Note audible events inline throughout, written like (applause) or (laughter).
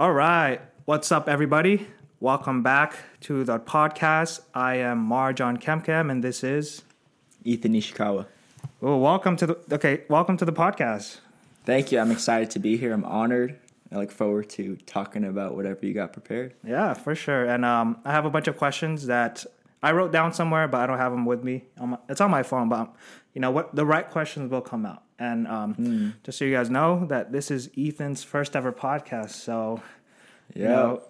All right. What's up, everybody? Welcome back to the podcast. I am Marjon Kemkem, and this is. Ethan Nishikawa. Oh, welcome to the. Okay, welcome to the podcast. Thank you. I'm excited to be here. I'm honored. I look forward to talking about whatever you got prepared. Yeah, for sure. And um, I have a bunch of questions that I wrote down somewhere, but I don't have them with me. It's on my phone, but you know what? The right questions will come out. And um, Hmm. just so you guys know that this is Ethan's first ever podcast, so Yeah, know,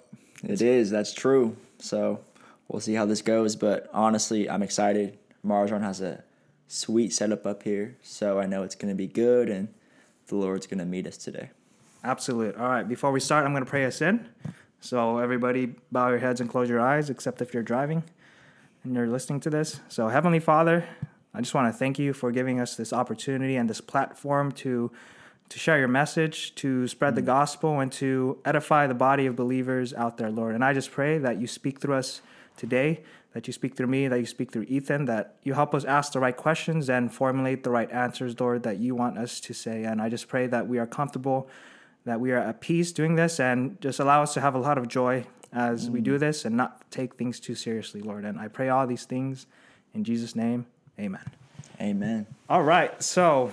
it is. That's true. So we'll see how this goes. But honestly, I'm excited. Marjon has a sweet setup up here, so I know it's going to be good, and the Lord's going to meet us today. Absolute. All right. Before we start, I'm going to pray us in. So everybody, bow your heads and close your eyes, except if you're driving and you're listening to this. So Heavenly Father, I just want to thank you for giving us this opportunity and this platform to to share your message, to spread the mm. gospel, and to edify the body of believers out there, Lord. And I just pray that you speak through us today, that you speak through me, that you speak through Ethan, that you help us ask the right questions and formulate the right answers, Lord, that you want us to say. And I just pray that we are comfortable, that we are at peace doing this, and just allow us to have a lot of joy as we do mm. this and not take things too seriously, Lord. And I pray all these things in Jesus' name. Amen. Amen. All right. So,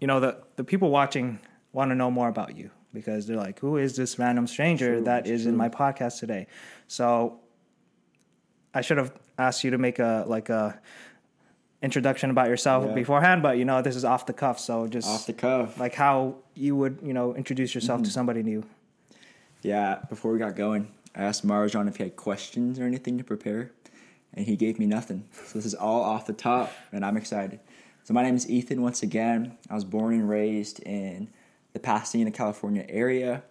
you know, the, the people watching want to know more about you because they're like, who is this random stranger True, that it's is in my podcast today? So I should have asked you to make a like a introduction about yourself Yeah. beforehand, but you know, this is off the cuff. So just Off the cuff. like how you would, you know, introduce yourself Mm-hmm. to somebody new. Yeah, before we got going, I asked Marjan if he had questions or anything to prepare, and he gave me nothing. So this is all off the top, and I'm excited. So my name is Ethan once again. I was born and raised in the Pasadena, California area.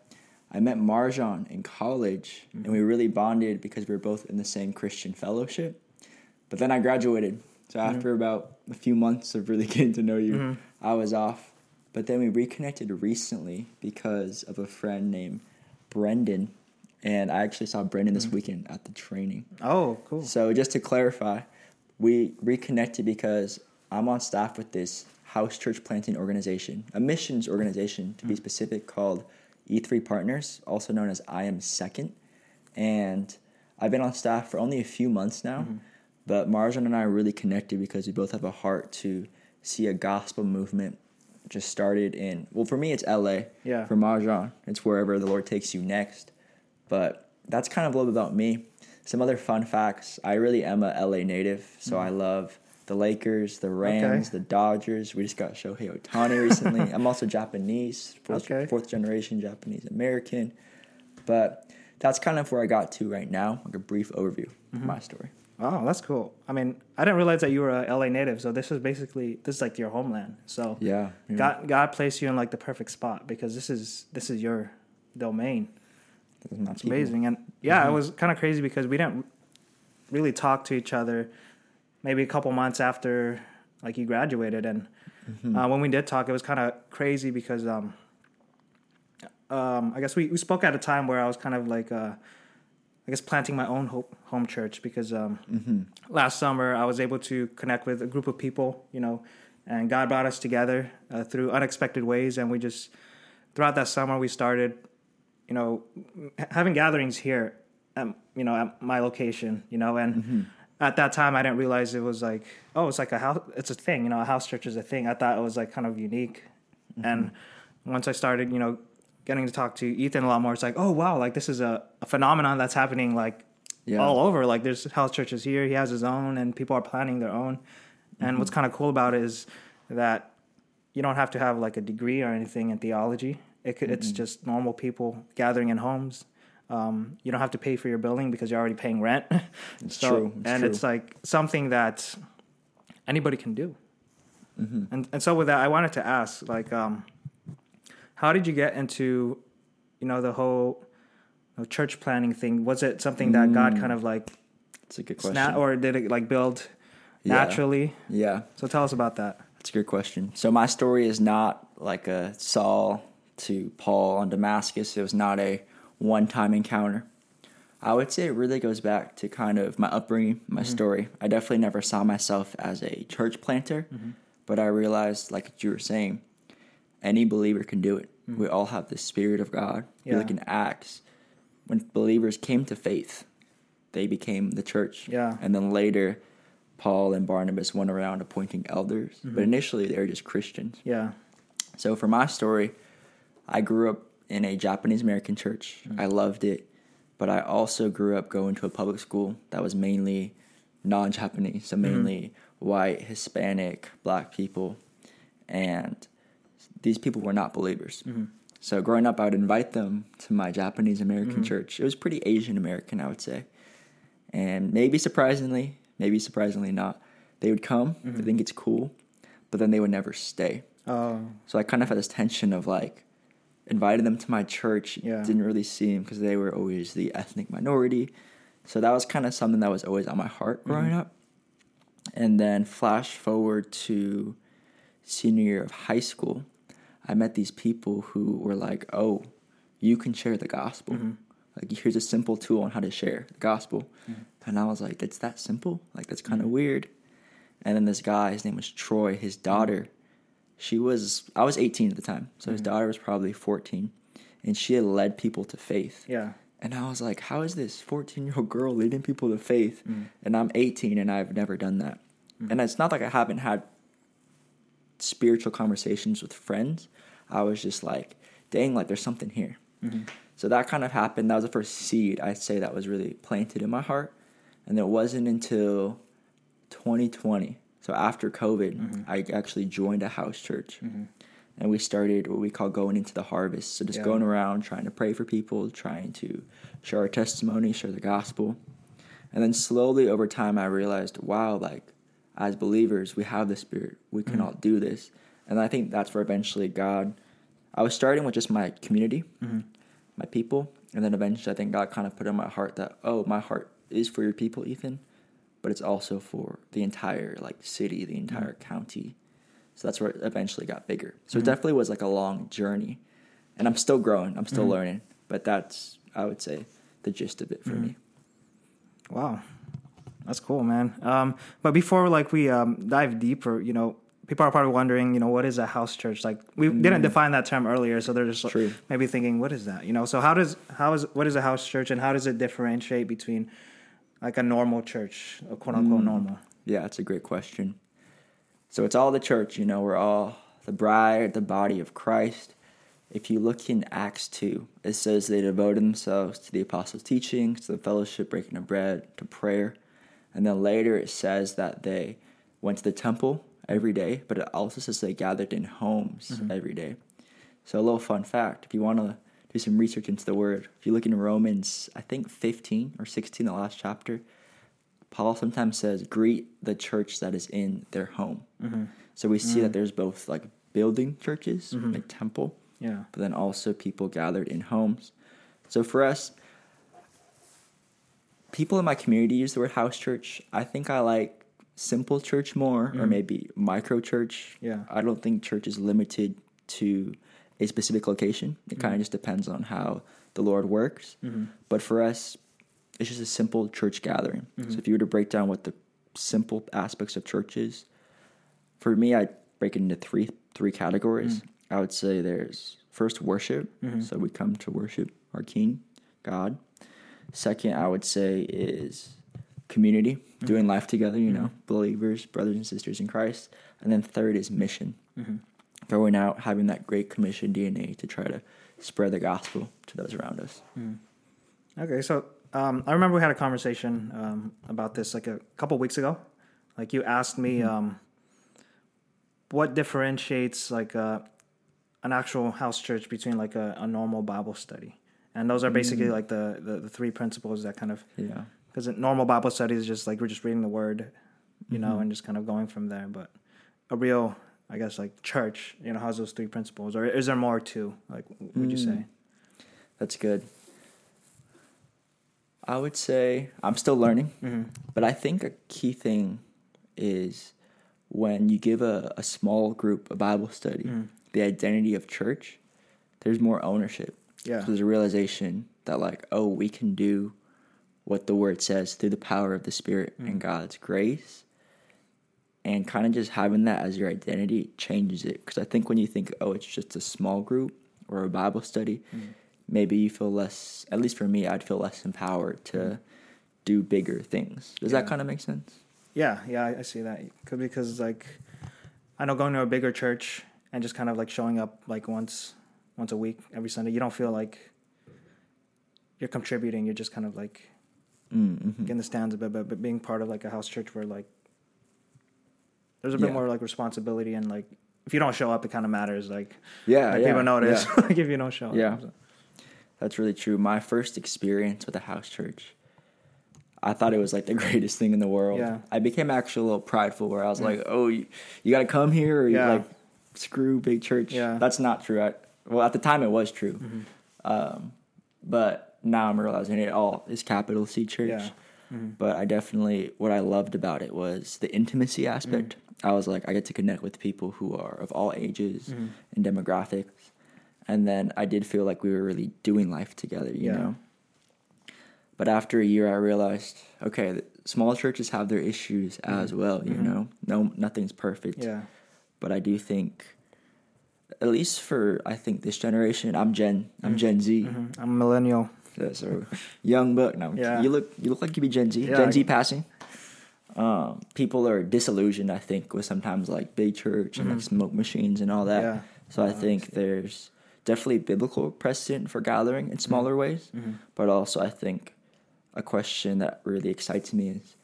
I met Marjan in college, and we really bonded because we were both in the same Christian fellowship. But then I graduated. So mm-hmm. after about a few months of really (laughs) getting to know you, mm-hmm. I was off. But then we reconnected recently because of a friend named Brendan. And I actually saw Brendan this mm-hmm. weekend at the training. Oh, cool. So just to clarify, we reconnected because I'm on staff with this house church planting organization, a missions organization to be mm-hmm. specific called E3 Partners, also known as I Am Second. And I've been on staff for only a few months now, mm-hmm. but Marjan and I are really connected because we both have a heart to see a gospel movement just started in, well, for me, it's LA. Yeah. For Marjan, it's wherever the Lord takes you next. But that's kind of a little bit about me. Some other fun facts. I really am a LA native, so I mm. love the Lakers, the Rams, Okay. the Dodgers. We just got Shohei Ohtani (laughs) recently. I'm also Japanese, fourth, Okay. fourth generation Japanese American. But that's kind of where I got to right now, like a brief overview of mm-hmm. my story. Oh, that's cool. I mean, I didn't realize that you were a LA native. So this is basically this is like your homeland. So Yeah. yeah. God God placed you in like the perfect spot because this is this is your domain. Those are my It's amazing. And yeah, it was kind of crazy because we didn't really talk to each other maybe a couple months after like you graduated. And uh, when we did talk it was kind of crazy because um um I guess we, we spoke at a time where I was kind of like uh I guess planting my own ho- home church because um last summer I was able to connect with a group of people, you know, and God brought us together uh, through unexpected ways. And we just throughout that summer we started you know, having gatherings here, at, you know, at my location, you know, and mm-hmm. at that time I didn't realize it was like, oh, it's like a house, it's a thing, you know, a house church is a thing. I thought it was like kind of unique, mm-hmm. and once I started, you know, getting to talk to Ethan a lot more, it's like, oh wow, like this is a, a phenomenon that's happening like Yeah. all over. Like there's house churches here, he has his own, and people are planning their own. And what's mm-hmm. kind of cool about it is that you don't have to have like a degree or anything in theology. It could, It's just normal people gathering in homes. Um, you don't have to pay for your building because you're already paying rent. (laughs) It's So- true. It's and true. it's like something that anybody can do. Mm-hmm. And and so with that, I wanted to ask, like, um, how did you get into, you know, the whole you know, church planting thing? Was it something that God Mm. kind of like That's a good question. or did it like build Yeah. naturally? yeah. So tell us about that. That's a good question. So my story is not like a Saul to Paul on Damascus. It was not a one-time encounter. I would say it really goes back to kind of my upbringing, my mm-hmm. story. I definitely never saw myself as a church planter, mm-hmm. but I realized, like you were saying, any believer can do it. Mm. We all have the Spirit of God. Yeah. You look in Acts, when believers came to faith, they became the church. Yeah. And then later, Paul and Barnabas went around appointing elders, Mm-hmm. but initially they were just Christians. Yeah. So for my story, I grew up in a Japanese American church. Mm. I loved it, but I also grew up going to a public school that was mainly non-Japanese, so mm. mainly white, Hispanic, black people, and these people were not believers. Mm-hmm. So growing up, I would invite them to my Japanese American mm-hmm. church. It was pretty Asian American, I would say, and maybe surprisingly, maybe surprisingly not, they would come. They mm-hmm. think it's cool, but then they would never stay. Oh. So I kind of had this tension of like invited them to my church, Yeah. didn't really see them because they were always the ethnic minority. So that was kind of something that was always on my heart mm-hmm. growing up. And then flash forward to senior year of high school, I met these people who were like, "Oh, you can share the gospel. Mm-hmm. Like here's a simple tool on how to share the gospel." Mm-hmm. And I was like, "It's that simple? Like that's kind of weird." And then this guy, his name was Troy, his daughter, she was I was 18 at the time, so his mm-hmm. daughter was probably 14, and she had led people to faith. Yeah. And I was like, how is this 14 year old girl leading people to faith? Mm. And I'm 18 and I've never done that. Mm-hmm. And it's not like I haven't had spiritual conversations with friends. I was just like, dang, like there's something here. Mm-hmm. So that kind of happened. That was the first seed I'd say that was really planted in my heart. And it wasn't until 2020, so after COVID, mm-hmm. I actually joined a house church. Mm-hmm. And we started what we call going into the harvest. So just Yeah. going around trying to pray for people, trying to share our testimony, share the gospel. And then slowly over time, I realized, wow, like as believers, we have the Spirit. We can mm-hmm. all do this. And I think that's where eventually God, I was starting with just my community, my people. And then eventually, I think God kind of put in my heart that, oh, my heart is for your people, Ethan, but it's also for the entire like city, the mm-hmm. entire county. So that's where it eventually got bigger. So it mm-hmm. definitely was like a long journey. And I'm still growing, I'm still mm-hmm. learning. But that's, I would say, the gist of it for me. Wow, that's cool, man. Um, but before like we um, dive deeper, you know, people are probably wondering, you know, what is a house church? Like we didn't define that term earlier, so they're just like, True. maybe thinking, what is that? You know, so how does how is what is a house church, and how does it differentiate between like a normal church, a quote unquote hmm. normal? Yeah, it's a great question. So it's all the church, you know, we're all the bride, the body of Christ. If you look in Acts 2, it says they devoted themselves to the apostles' teachings, to the fellowship, breaking of bread, to prayer. And then later it says that they went to the temple every day, but it also says they gathered in homes mm-hmm. every day. So a little fun fact, if you want to do some research into the word, if you look in Romans, I think 15 or 16, the last chapter, Paul sometimes says, greet the church that is in their home. Mm-hmm. So we see that mm-hmm. there's both like building churches, mm-hmm. like temple, Yeah, but then also people gathered in homes. So for us, people in my community use the word house church. I think I like simple church more, or maybe micro church. Yeah. I don't think church is limited to a specific location. It kind of mm-hmm. just depends on how the Lord works. Mm-hmm. But for us, it's just a simple church gathering. So mm-hmm. if you were to break down what the simple aspects of church is, for me, I break it into three three categories. Mm. I would say there's first worship, so we come to worship our King, God. Second, I would say is community, doing life together. You know, believers, brothers and sisters in Christ. And then third is mission, going out, having that great commission DNA to try to spread the gospel to those around us. Okay, so um, I remember we had a conversation um, about this like a couple weeks ago. Like you asked me um, what differentiates like uh, an actual house church between like a, a normal Bible study, and those are basically like the, the the three principles that kind of Yeah. because normal Bible study is just like we're just reading the Word, you know, and just kind of going from there. But a real, I guess, like church, you know, has those three principles, or is there more to? Like, would you say? Hmm. That's good. I would say I'm still learning, mm-hmm. but I think a key thing is when you give a, a small group a Bible study, mm. the identity of church, there's more ownership. Yeah. So there's a realization that, like, oh, we can do what the word says through the power of the Spirit and mm-hmm. God's grace. And kind of just having that as your identity changes it. Because I think when you think, oh, it's just a small group or a Bible study, Mm. maybe you feel less. At least for me, I'd feel less empowered to do bigger things. Does that kind of make sense? Yeah, yeah, I, see that. Because like, I know going to a bigger church and just kind of like showing up like once, once a week every Sunday, you don't feel like you're contributing. You're just kind of like Mm-hmm. in the stands a bit, but, but being part of like a house church where like there's a bit Yeah. more like responsibility and like if you don't show up, it kind of matters. Like, Yeah, like yeah, people notice yeah. (laughs) like if you don't show Yeah. up. So, That's really true. My first experience with a house church, I thought it was like the (laughs) greatest thing in the world. Yeah. I became actually a little prideful where I was like, oh, you, you got to come here or you Yeah. like screw big church. Yeah. Mm-hmm. That's not true. I, well, at the time it was true. Um, but now I'm realizing it all is capital C church. Yeah. Mm-hmm. But I definitely, what I loved about it was the intimacy aspect. Mm-hmm. I was like, I get to connect with people who are of all ages Mm-hmm. and demographics. And then I did feel like we were really doing life together, you Yeah. know? But after a year, I realized, okay, small churches have their issues as well, you know? No, nothing's perfect. Mm-hmm. yeah. But I do think, at least for, I think this generation, I'm Gen, I'm Gen Z. Mhm. I'm a millennial. Yeah, so young buck. No, Yeah. you look you look like you be Gen Z. Yeah. Gen Z passing. Um, people are disillusioned. I think with sometimes like big church and like smoke machines and all that. Mm-hmm. Yeah. So I think there's definitely biblical precedent for gathering in smaller Mm-hmm. ways, but also I think a question that really excites me is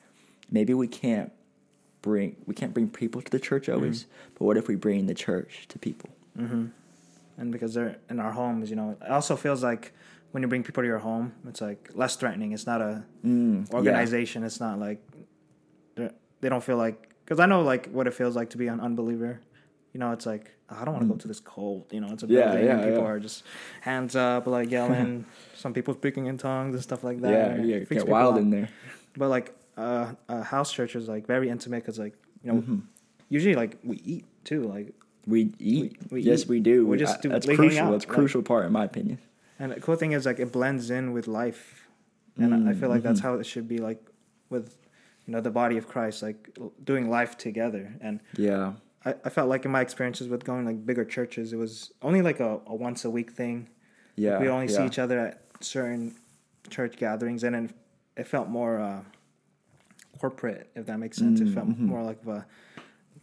maybe we can't bring we can't bring people to the church always, Mm-hmm. but what if we bring the church to people? and because they're in our homes, you know, it also feels like when you bring people to your home, it's like less threatening. It's not a Mm, yeah. organization. It's not like they're- don't feel like because I know like what it feels like to be an unbeliever. You know, it's like "Oh, I don't want to go to this cold. You know, it's a Mm. Yeah, building and yeah, people yeah. are just hands up, like yelling. (laughs) Some people speaking in tongues and stuff like that. Yeah, it yeah, get wild out. in there. But like uh, a house church is like very intimate because like you know Mm-hmm. usually like we eat too like We eat. we yes, eat. we do. We just I- do- That's we crucial. That's like- crucial part, in my opinion. And the cool thing is like it blends in with life, and I I feel like Mm-hmm. that's how it should be like with you know the body of Christ, like doing life together. And Yeah. I, I felt like in my experiences with going like bigger churches, it was only like a, a once a week thing. Yeah. we only see each other at certain church gatherings, and then it felt more uh, corporate, if that makes sense. It felt Mm-hmm. more like a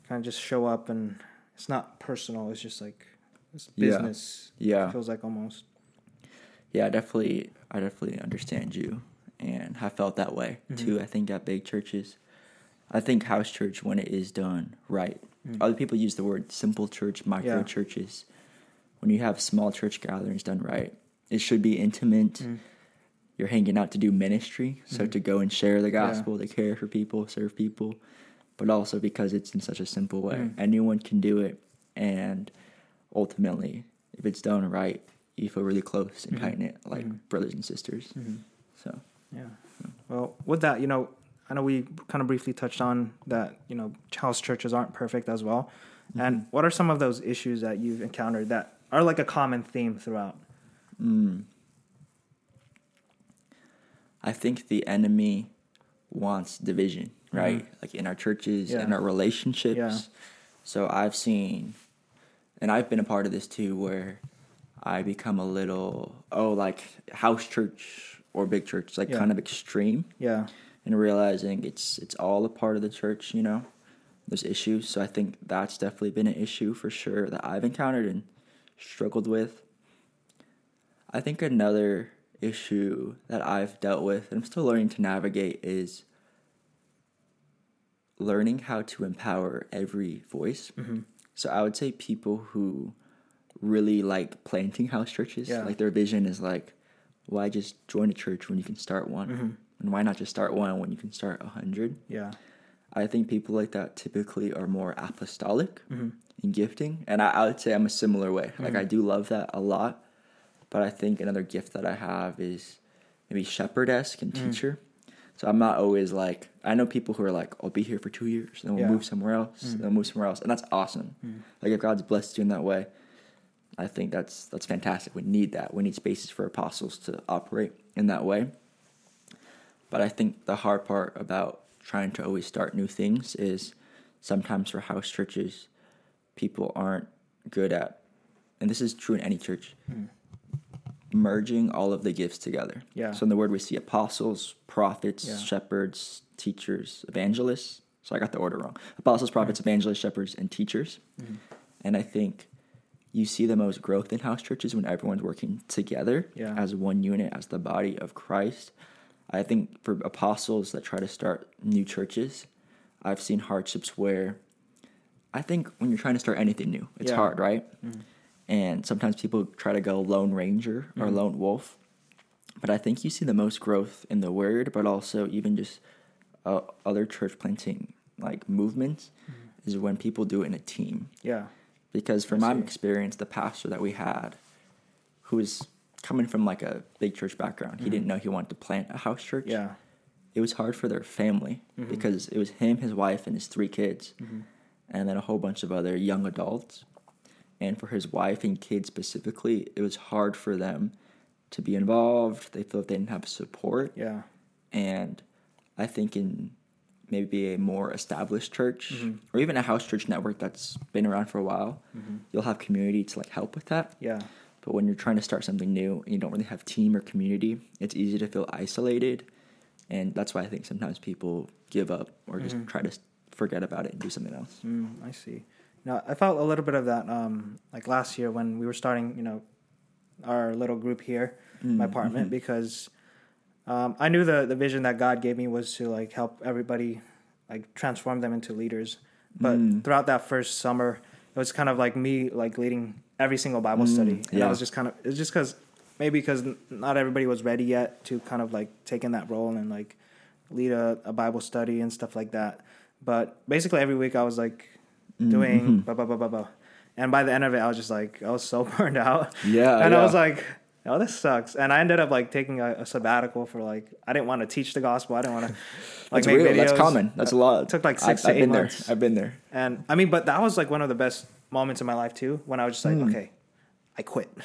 kind of just show up, and it's not personal. It's just like it's Yeah. business. Yeah. it feels like almost. Yeah, I definitely, I definitely understand you, and have felt that way Mm-hmm. too. I think at big churches, I think house church when it is done right. Other people use the word simple church, micro. Yeah. churches. When you have small church gatherings done right, it should be intimate. Mm. You're hanging out to do ministry, so to go and share the Mm-hmm. Yeah. gospel, to care for people, serve people, but also because it's in such a simple way. Mm. Anyone can do it, and ultimately, if it's done right, you feel really close and Mm-hmm. tight knit, like brothers and sisters. So Yeah. Well, with that, you know, I know we kind of briefly touched on that, you know, house churches aren't perfect as well. And what are some of those issues that you've encountered that are like a common theme throughout? Mm. I think the enemy wants division, right? Like in our churches, in Mm-hmm. Our relationships. Yeah. So I've seen, and I've been a part of this too, where I become a little, oh, like house church or big church, like Yeah. kind of extreme, Yeah. and realizing it's it's all a part of the church, you know. There's issues, so I think that's definitely been an issue for sure that I've encountered and struggled with. I think another issue that I've dealt with and I'm still learning to navigate is learning how to empower every voice. Mm-hmm. So I would say people who really like planting house churches, Yeah. like their vision is like, why just join a church when you can start one? Mm-hmm. And why not just start one when you can start a hundred? Yeah. I think people like that typically are more apostolic Mm-hmm. in gifting. And I, I would say I'm a similar way. Like, I do love that a lot. But I think another gift that I have is maybe shepherd esque and Mm. teacher. So I'm not always like, I know people who are like, I'll be here for two years, then we'll Yeah. Mm. move somewhere else, then we'll move somewhere else. And that's awesome. Like, if God's blessed you in that way, I think that's that's fantastic. We need that. We need spaces for apostles to operate in that way. But I think the hard part about trying to always start new things is sometimes for house churches, people aren't good at and this is true in any church, merging all of the gifts together. Yeah. So in the word we see apostles, prophets, Yeah. shepherds, teachers, evangelists. So I got the order wrong. Apostles, prophets, evangelists, shepherds, and teachers. Mm-hmm. And I think you see the most growth in house churches when everyone's working together Yeah. as one unit, as the body of Christ. I think for apostles that try to start new churches, I've seen hardships where I think when you're trying to start anything new, it's Yeah. hard, right? And sometimes people try to go lone ranger or Mm-hmm. lone wolf. But I think you see the most growth in the word, but also even just uh, other church planting like movements Mm-hmm. is when people do it in a team. Yeah. Because from my experience, the pastor that we had, who was coming from like a big church background, he didn't know he wanted to plant a house church. Mm-hmm. Yeah. It was hard for their family Mm-hmm. because it was him, his wife, and his three kids, and then a whole bunch of other young adults. And for his wife and kids specifically, it was hard for them to be involved. They felt they didn't have support. Yeah. And I think in maybe a more established church Mm-hmm. or even a house church network that's been around for a while, you'll have community to like help with that. Yeah. But when you're trying to start something new and you don't really have team or community, it's easy to feel isolated. And that's why I think sometimes people give up or just Mm-hmm. try to forget about it and do something else. Mm, I see. Now, I felt a little bit of that um, like last year when we were starting, you know, our little group here, in my apartment, because um, I knew the the vision that God gave me was to like help everybody, like transform them into leaders. But Mm. throughout that first summer, it was kind of like me like leading every single Bible study, and yeah. I was just kind of it's just because maybe because not everybody was ready yet to kind of like take in that role and like lead a, a Bible study and stuff like that. But basically every week I was like doing blah blah blah blah blah. And by the end of it, I was just like, I was so (laughs) burned out. Yeah, and I was like, oh, this sucks. And I ended up like taking a, a sabbatical for like, I didn't want to teach the gospel. I didn't want to (laughs) like That's make real. videos. That's common. That's a lot. It took like 6 I've, to I've eight been months. there. I've been there. And I mean, but that was like one of the best moments in my life too, when I was just like, Hmm. okay, I quit. (laughs)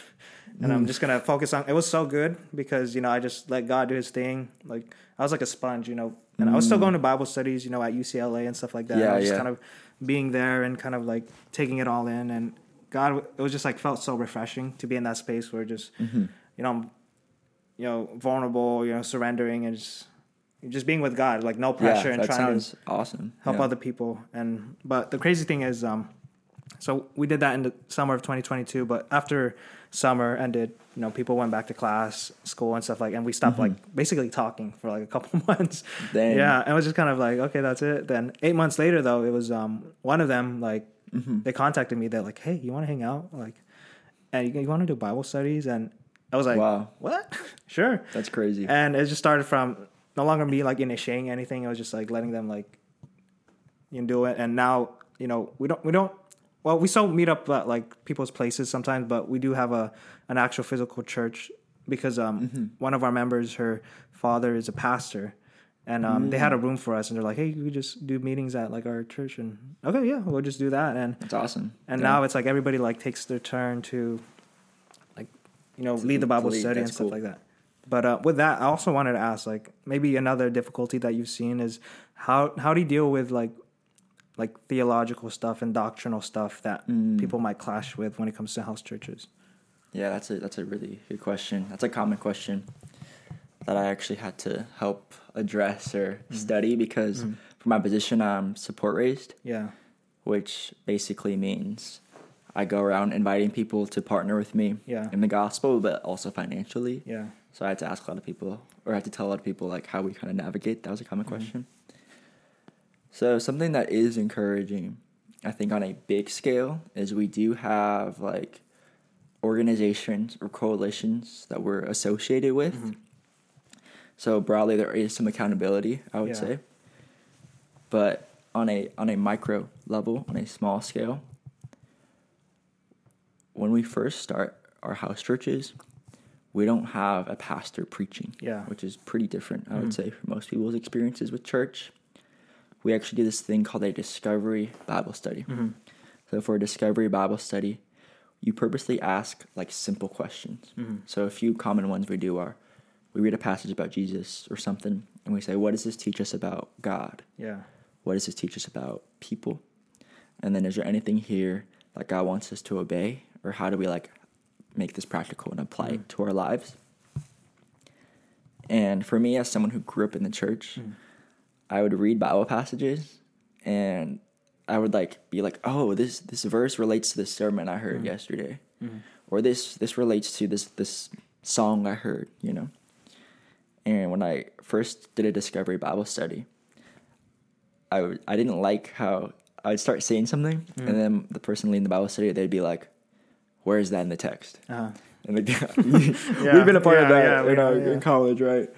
And I'm just gonna focus on. It was so good because you know I just let God do His thing. Like I was like a sponge, you know. And I was still going to Bible studies, you know, at UCLA and stuff like that. Hmm. Yeah, I was just yeah. kind of being there and kind of like taking it all in. And God, it was just like felt so refreshing to be in that space where just Mm-hmm. you know, I'm, you know, vulnerable, you know, surrendering and just just being with God, like no pressure yeah, and that trying to awesome. help Yeah. other people and but the crazy thing is um so we did that in the summer of 2022 but after summer ended you know people went back to class school and stuff like and we stopped like basically talking for like a couple (laughs) months Dang. yeah and it was just kind of like okay that's it then eight months later though it was um one of them like they contacted me they're like hey you want to hang out like and you, you want to do bible studies and i was like Wow. what (laughs) sure That's crazy. and it just started from no longer me like initiating anything. It was just like letting them like you know, do it. And now you know we don't we don't well we still meet up at like people's places sometimes, but we do have a an actual physical church because um one of our members her father is a pastor. And um, they had a room for us, and they're like, "Hey, we just do meetings at like our church." And okay, yeah, we'll just do that. And it's awesome. and Yeah. now it's like everybody like takes their turn to like you know lead the bible lead, study and that's stuff like that but uh, with that i also wanted to ask like maybe another difficulty that you've seen is how how do you deal with like like theological stuff and doctrinal stuff that Mm. people might clash with when it comes to house churches Yeah, that's a that's a really good question. That's a common question that I actually had to help address or Mm-hmm. study because for my position I'm support raised, yeah which basically means I go around inviting people to partner with me Yeah. in the gospel, but also financially. yeah So I had to ask a lot of people, or I had to tell a lot of people like how we kind of navigate. That was a common Mm-hmm. question. So something that is encouraging, I think, on a big scale, is we do have like organizations or coalitions that we're associated with. Mm-hmm. So broadly, there is some accountability, I would Yeah. say. But on a on a micro level, on a small scale, when we first start our house churches, we don't have a pastor preaching. Yeah. Which is pretty different, I would mm-hmm. say, from most people's experiences with church. We actually do this thing called a discovery Bible study. Mm-hmm. So for a discovery Bible study, you purposely ask like simple questions. Mm-hmm. So a few common ones we do are we read a passage about Jesus or something and we say, What does this teach us about God? yeah What does this teach us about people? And then is there anything here that God wants us to obey or how do we like make this practical and apply it mm. to our lives? And for me, as someone who grew up in the church, mm. I would read Bible passages and I would like be like, oh, this this verse relates to this sermon I heard mm. yesterday, or this this relates to this this song I heard, you know. And when I first did a discovery Bible study, I I didn't like how I'd start saying something, and mm. then the person leading the Bible study they'd be like, "Where is that in the text?" Uh-huh. And (laughs) like, we've been a part of that yeah, in, our, yeah. in college, right?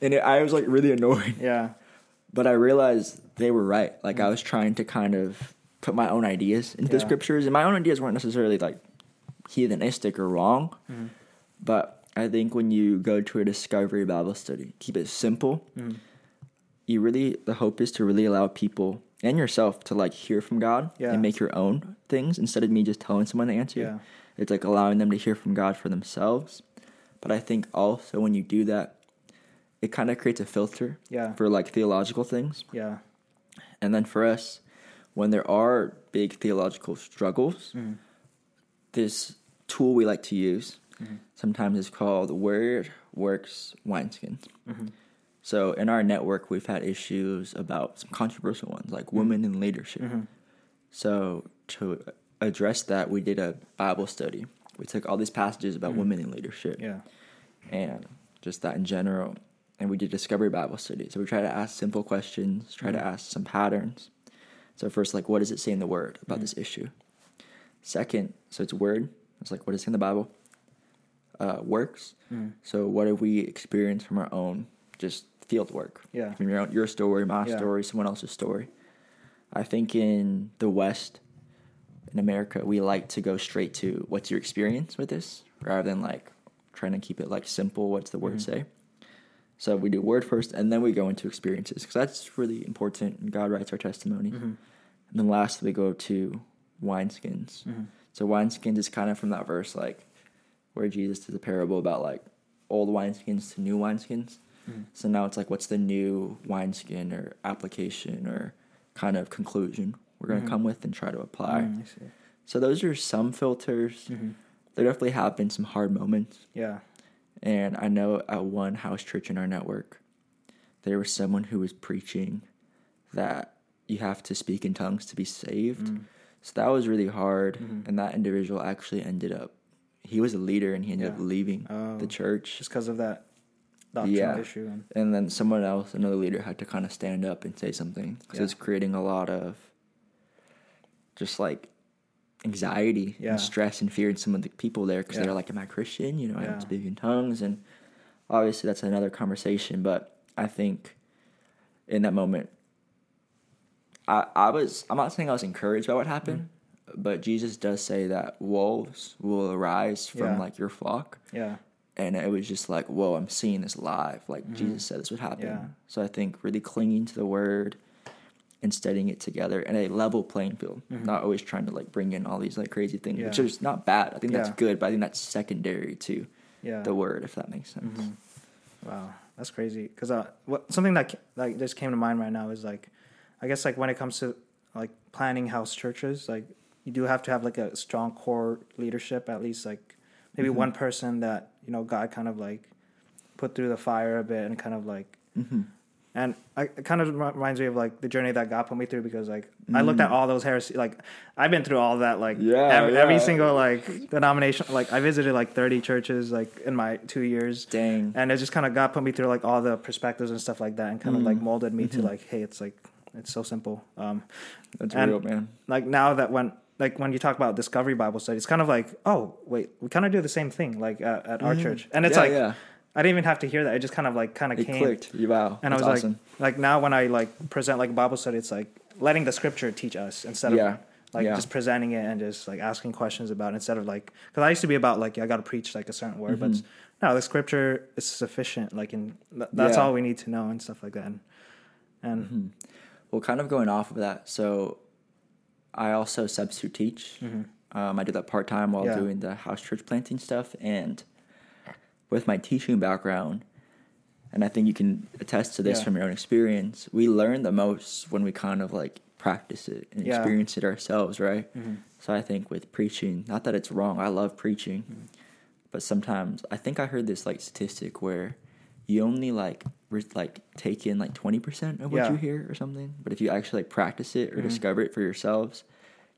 And it, I was like really annoyed, Yeah. but I realized they were right. Like I mm. was trying to kind of put my own ideas into the scriptures, and my own ideas weren't necessarily like heathenistic or wrong. Mm. But I think when you go to a discovery Bible study, keep it simple. Mm. You really the hope is to really allow people and yourself to like hear from God Yeah. and make your own things instead of me just telling someone the answer. Yeah. It's like allowing them to hear from God for themselves. But I think also when you do that, it kind of creates a filter Yeah. for like theological things. Yeah. And then for us, when there are big theological struggles, mm. this tool we like to use Mm-hmm. sometimes it's called Word Works Wineskins. Mm-hmm. So in our network, we've had issues about some controversial ones like mm-hmm. women in leadership. So to address that, we did a Bible study. We took all these passages about women in leadership Yeah. and just that in general. And we did discovery Bible study. So we try to ask simple questions, try to ask some patterns. So first, like, what does it say in the Word about this issue? Second, so it's Word. It's like, what is in the Bible? Uh, works. Mm. So what have we experienced from our own just field work? Yeah. From your own, your story, my Yeah. story, someone else's story. I think in the West, in America, we like to go straight to what's your experience with this rather than like trying to keep it like simple. What's the word mm. say? So we do word first and then we go into experiences because that's really important. And God writes our testimony. Mm-hmm. And then last, we go to wineskins. Mm-hmm. So wineskins is kind of from that verse like where Jesus does a parable about like old wineskins to new wineskins. Hmm. So now it's like, what's the new wineskin or application or kind of conclusion we're going to mm-hmm. come with and try to apply? Mm. So those are some filters. Mm-hmm. There definitely have been some hard moments. Yeah. And I know at one house church in our network, there was someone who was preaching that you have to speak in tongues to be saved. Mm. So that was really hard. Mm-hmm. And that individual actually ended up, he was a leader and he ended up leaving Oh. the church. Just because of that doctrinal Yeah. issue. And, And then someone else, another leader, had to kind of stand up and say something because Yeah. it's creating a lot of just like anxiety Yeah. and stress and fear in some of the people there because Yeah. they're like, "Am I Christian? You know, I Yeah. don't speak in tongues." And obviously, that's another conversation. But I think in that moment, I I was I'm not saying I was encouraged by what happened, Mm-hmm. But Jesus does say that wolves will arise from Yeah. like your flock yeah. and it was just like, whoa, I'm seeing this live. Like Jesus said this would happen. Mm-hmm. Yeah. So I think really clinging to the word and studying it together in a level playing field, not always trying to like bring in all these like crazy things, which Mm-hmm. Is not bad. I think that's good, but I think that's secondary to Yeah. the word, if that makes sense. Wow, that's crazy. Because uh, what something that like just came to mind right now is like, I guess like when it comes to like planning house churches, like you do have to have like a strong core leadership, at least like maybe one person that you know God kind of like put through the fire a bit and kind of like. Mm-hmm. And I, it kind of reminds me of like the journey that God put me through because like I looked at all those heresy like I've been through all that like Mm. Yeah, every, every single like denomination like I visited like thirty churches like in my two years Dang. and it just kind of God put me through like all the perspectives and stuff like that, and kind of Mm. like molded me Mm-hmm. to like, hey, it's like it's so simple. Um, That's and- real, man. like now that when like when you talk about discovery Bible study, it's kind of like, oh wait, we kind of do the same thing like at, at our church, and it's Mm-hmm. Yeah, like yeah. I didn't even have to hear that; it just kind of like kind of It came, clicked. Wow. and That's I was awesome. like, like now when I like present like Bible study, it's like letting the scripture teach us instead of Yeah. like just presenting it and just like asking questions about it instead of like because I used to be about like yeah, I got to preach like a certain word, but no, the scripture is sufficient. Like in th- that's Mm-hmm. Yeah. all we need to know and stuff like that. And, and Well, kind of going off of that, so I also substitute teach. Um, I do that part time while Mm-hmm. Yeah. doing the house church planting stuff, and with my teaching background, and I think you can attest to this Yeah. from your own experience. We learn the most when we kind of like practice it and Yeah. experience it ourselves, right? So I think with preaching, not that it's wrong, I love preaching, Mm-hmm. but sometimes I think I heard this like statistic where you only like re- like take in like 20% of what Yeah. you hear or something, but if you actually like practice it or Mhm. discover it for yourselves,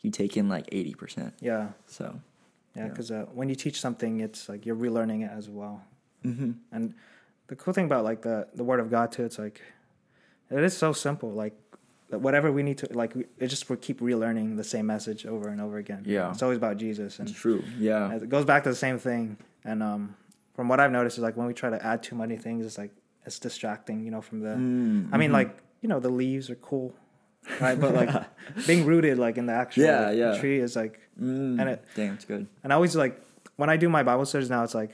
you take in like 80%. Yeah, So, yeah, Yeah. because uh, when you teach something, it's like you're relearning it as well. mm-hmm. And the cool thing about like the the Word of God too, it's like it is so simple. Like whatever we need to like, it just we keep relearning the same message over and over again. Yeah. it's always about Jesus, and it's true. Yeah. it goes back to the same thing. And um, from what I've noticed is like when we try to add too many things, it's like it's distracting. You know, from the Mm, I mean, mhm. like you know, the leaves are cool, right? But like (laughs) being rooted like in the actual Yeah, yeah. tree is like Mm, and it- damn, it's good. and I always like when I do my Bible studies now, it's like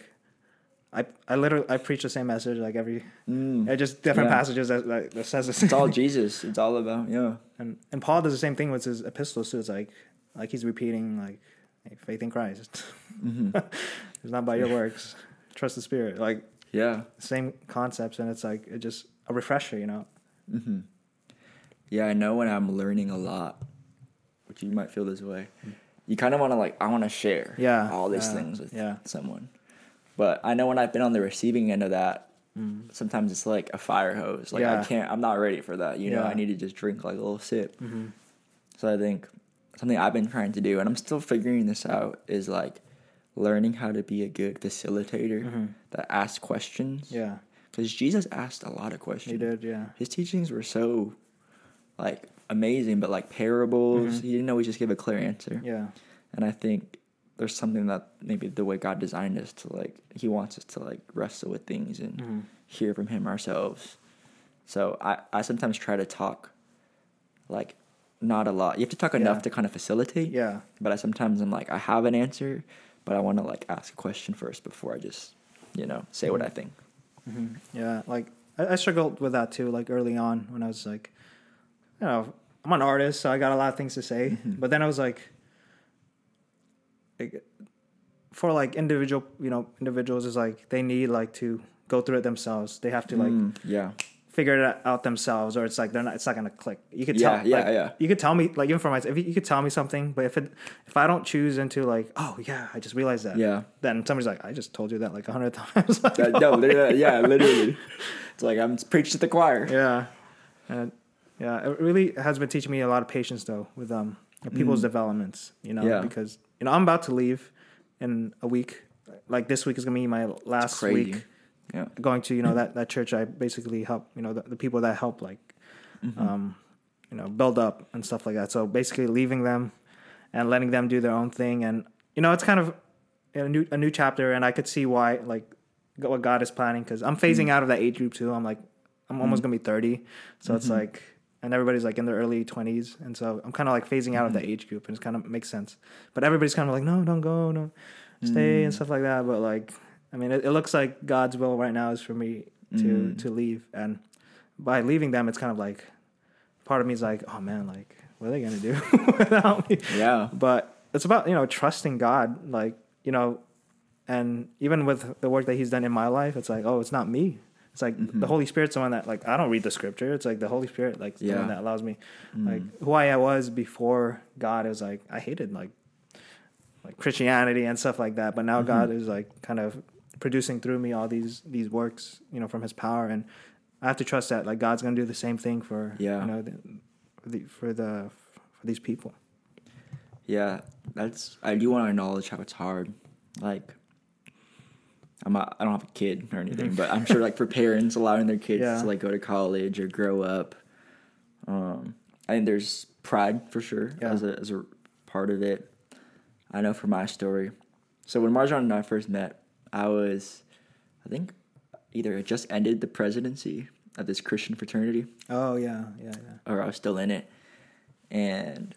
I I literally I preach the same message like every Mm. just different Yeah. passages that, that, that says the. It's all Jesus. It's all about yeah. and and Paul does the same thing with his epistles too. It's like like he's repeating like hey, faith in Christ. hmm (laughs) it's not by your works. Trust the Spirit. Like Yeah. same concepts, and it's like it just a refresher, you know. hmm Yeah, I know when I'm learning a lot, which you might feel this way. You kind of want to like I want to share Yeah, all these yeah, things with yeah. someone, but I know when I've been on the receiving end of that, Mm. sometimes it's like a fire hose. Like I can't. I'm not ready for that. You know, Yeah. I need to just drink like a little sip. hmm So I think something I've been trying to do, and I'm still figuring this out, is like learning how to be a good facilitator Mhm. that asks questions. Yeah, Because Jesus asked a lot of questions. he did. Yeah, His teachings were so like amazing, but like parables. Mhm. He didn't always just give a clear answer. yeah, And I think there's something that maybe the way God designed us to like, He wants us to like wrestle with things and hmm hear from Him ourselves. So I, I sometimes try to talk like not a lot. You have to talk enough Yeah. to kind of facilitate. yeah, But I sometimes I'm like, I have an answer, but I want to like ask a question first before I just, you know, say what I think. hmm yeah. Like I, I struggled with that too. Like early on when I was like, you know, I'm an artist, so I got a lot of things to say. Mhm. But then I was like, like, for like individual, you know, individuals is like they need like to go through it themselves. They have to like Mm, yeah. Figure it out themselves, or it's like they're not. It's not gonna click. You could Yeah, tell. yeah, like, yeah. You could tell me like even for myself, if you, you could tell me something, but if it if I don't choose into like, oh yeah, I just realized that. Yeah. Then somebody's like, I just told you that like a hundred times. (laughs) Like, That- no, literally, yeah, literally. It's like I'm preaching to the choir. Yeah, and yeah, it really has been teaching me a lot of patience though with um people's Mm. developments. You know, Yeah. because you know I'm about to leave in a week. Like this week is gonna be my last week Yeah. going to you know that that church I basically help. You know the, the people that help like Mhm. um you know build up and stuff like that. So basically leaving them and letting them do their own thing, and you know it's kind of a new a new chapter, and I could see why like what God is planning because I'm phasing Mm. out of that age group too. I'm like I'm almost gonna be 30, so it's Mhm. like and everybody's like in their early 20s, and so I'm kind of like phasing out of Mhm. that age group, and it's kind of makes sense. But everybody's kind of like no, don't go, no, stay and Mm. stuff like that. But like I mean, it, it looks like God's will right now is for me to Mm. to leave, and by leaving them, it's kind of like part of me is like, oh man, like what are they gonna do (laughs) without me? Yeah. But it's about you know trusting God, like you know, and even with the work that He's done in my life, it's like, oh, it's not me. It's like Mhm. the Holy Spirit's the one that like I don't read the Scripture. It's like the Holy Spirit, like the Yeah. one that allows me, Mm. like who I was before God is like I hated like like Christianity and stuff like that. But now Mhm. God is like kind of producing through me all these these works, you know, from His power, and I have to trust that like God's gonna do the same thing for Yeah. you know the, for the for the for these people. Yeah, that's. I do want to acknowledge how it's hard. Like, I'm not, I don't have a kid or anything, but I'm sure like for (laughs) parents allowing their kids Yeah. to like go to college or grow up, um, I think there's pride for sure Yeah. as a as a part of it. I know for my story. So when Marjan and I first met, I was, I think, either had just ended the presidency of this Christian fraternity, Oh yeah, yeah, yeah. or I was still in it. And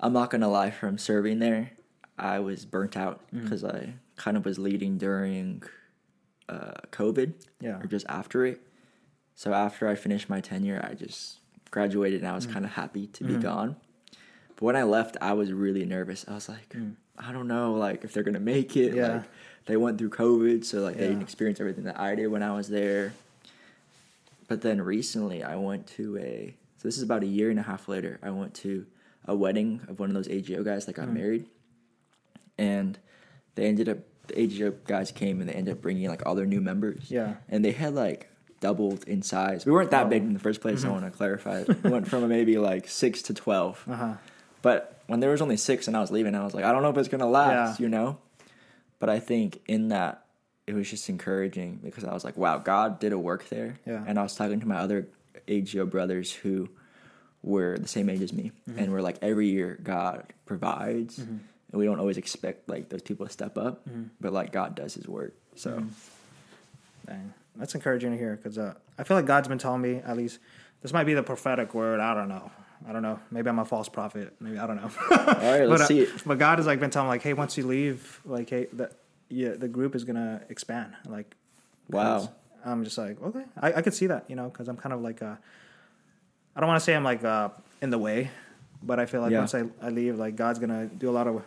I'm not gonna lie, from serving there, I was burnt out because I kind of was leading during uh, COVID Yeah. or just after it. So after I finished my tenure, I just graduated and I was Mm. kind of happy to be Mhm. gone. But when I left, I was really nervous. I was like, Mm. I don't know, like if they're gonna make it. Yeah. Like they went through COVID, so like they didn't experience everything that I did when I was there. But then recently, I went to a. So this is about a year and a half later. I went to a wedding of one of those AGO guys that got Mm. married, and they ended up the AGO guys came and they ended up bringing like all their new members. Yeah. and they had like doubled in size. We weren't that Oh. big in the first place. I want to clarify. it. We went from maybe like six to twelve. Uh huh. But when there was only six and I was leaving, I was like, I don't know if it's gonna last, Yeah. you know. But I think in that, it was just encouraging because I was like, wow, God did a work there. Yeah. And I was talking to my other AGO brothers who were the same age as me, Mm-hmm. and we're like, every year God provides, and we don't always expect like those people to step up, Mm-hmm. but like God does His work. So Dang. That's encouraging to hear because uh, I feel like God's been telling me at least this might be the prophetic word. I don't know. I don't know. Maybe I'm a false prophet. Maybe I don't know. all right, (laughs) let's but, uh, see it. but God has like been telling me like, hey, once you leave, like, hey, the yeah, the group is gonna expand. Like, Wow. I'm just like, okay, I, I could see that, you know, because I'm kind of like, uh, I don't want to say I'm like uh, in the way, but I feel like Yeah. once I, I leave, like God's gonna do a lot of,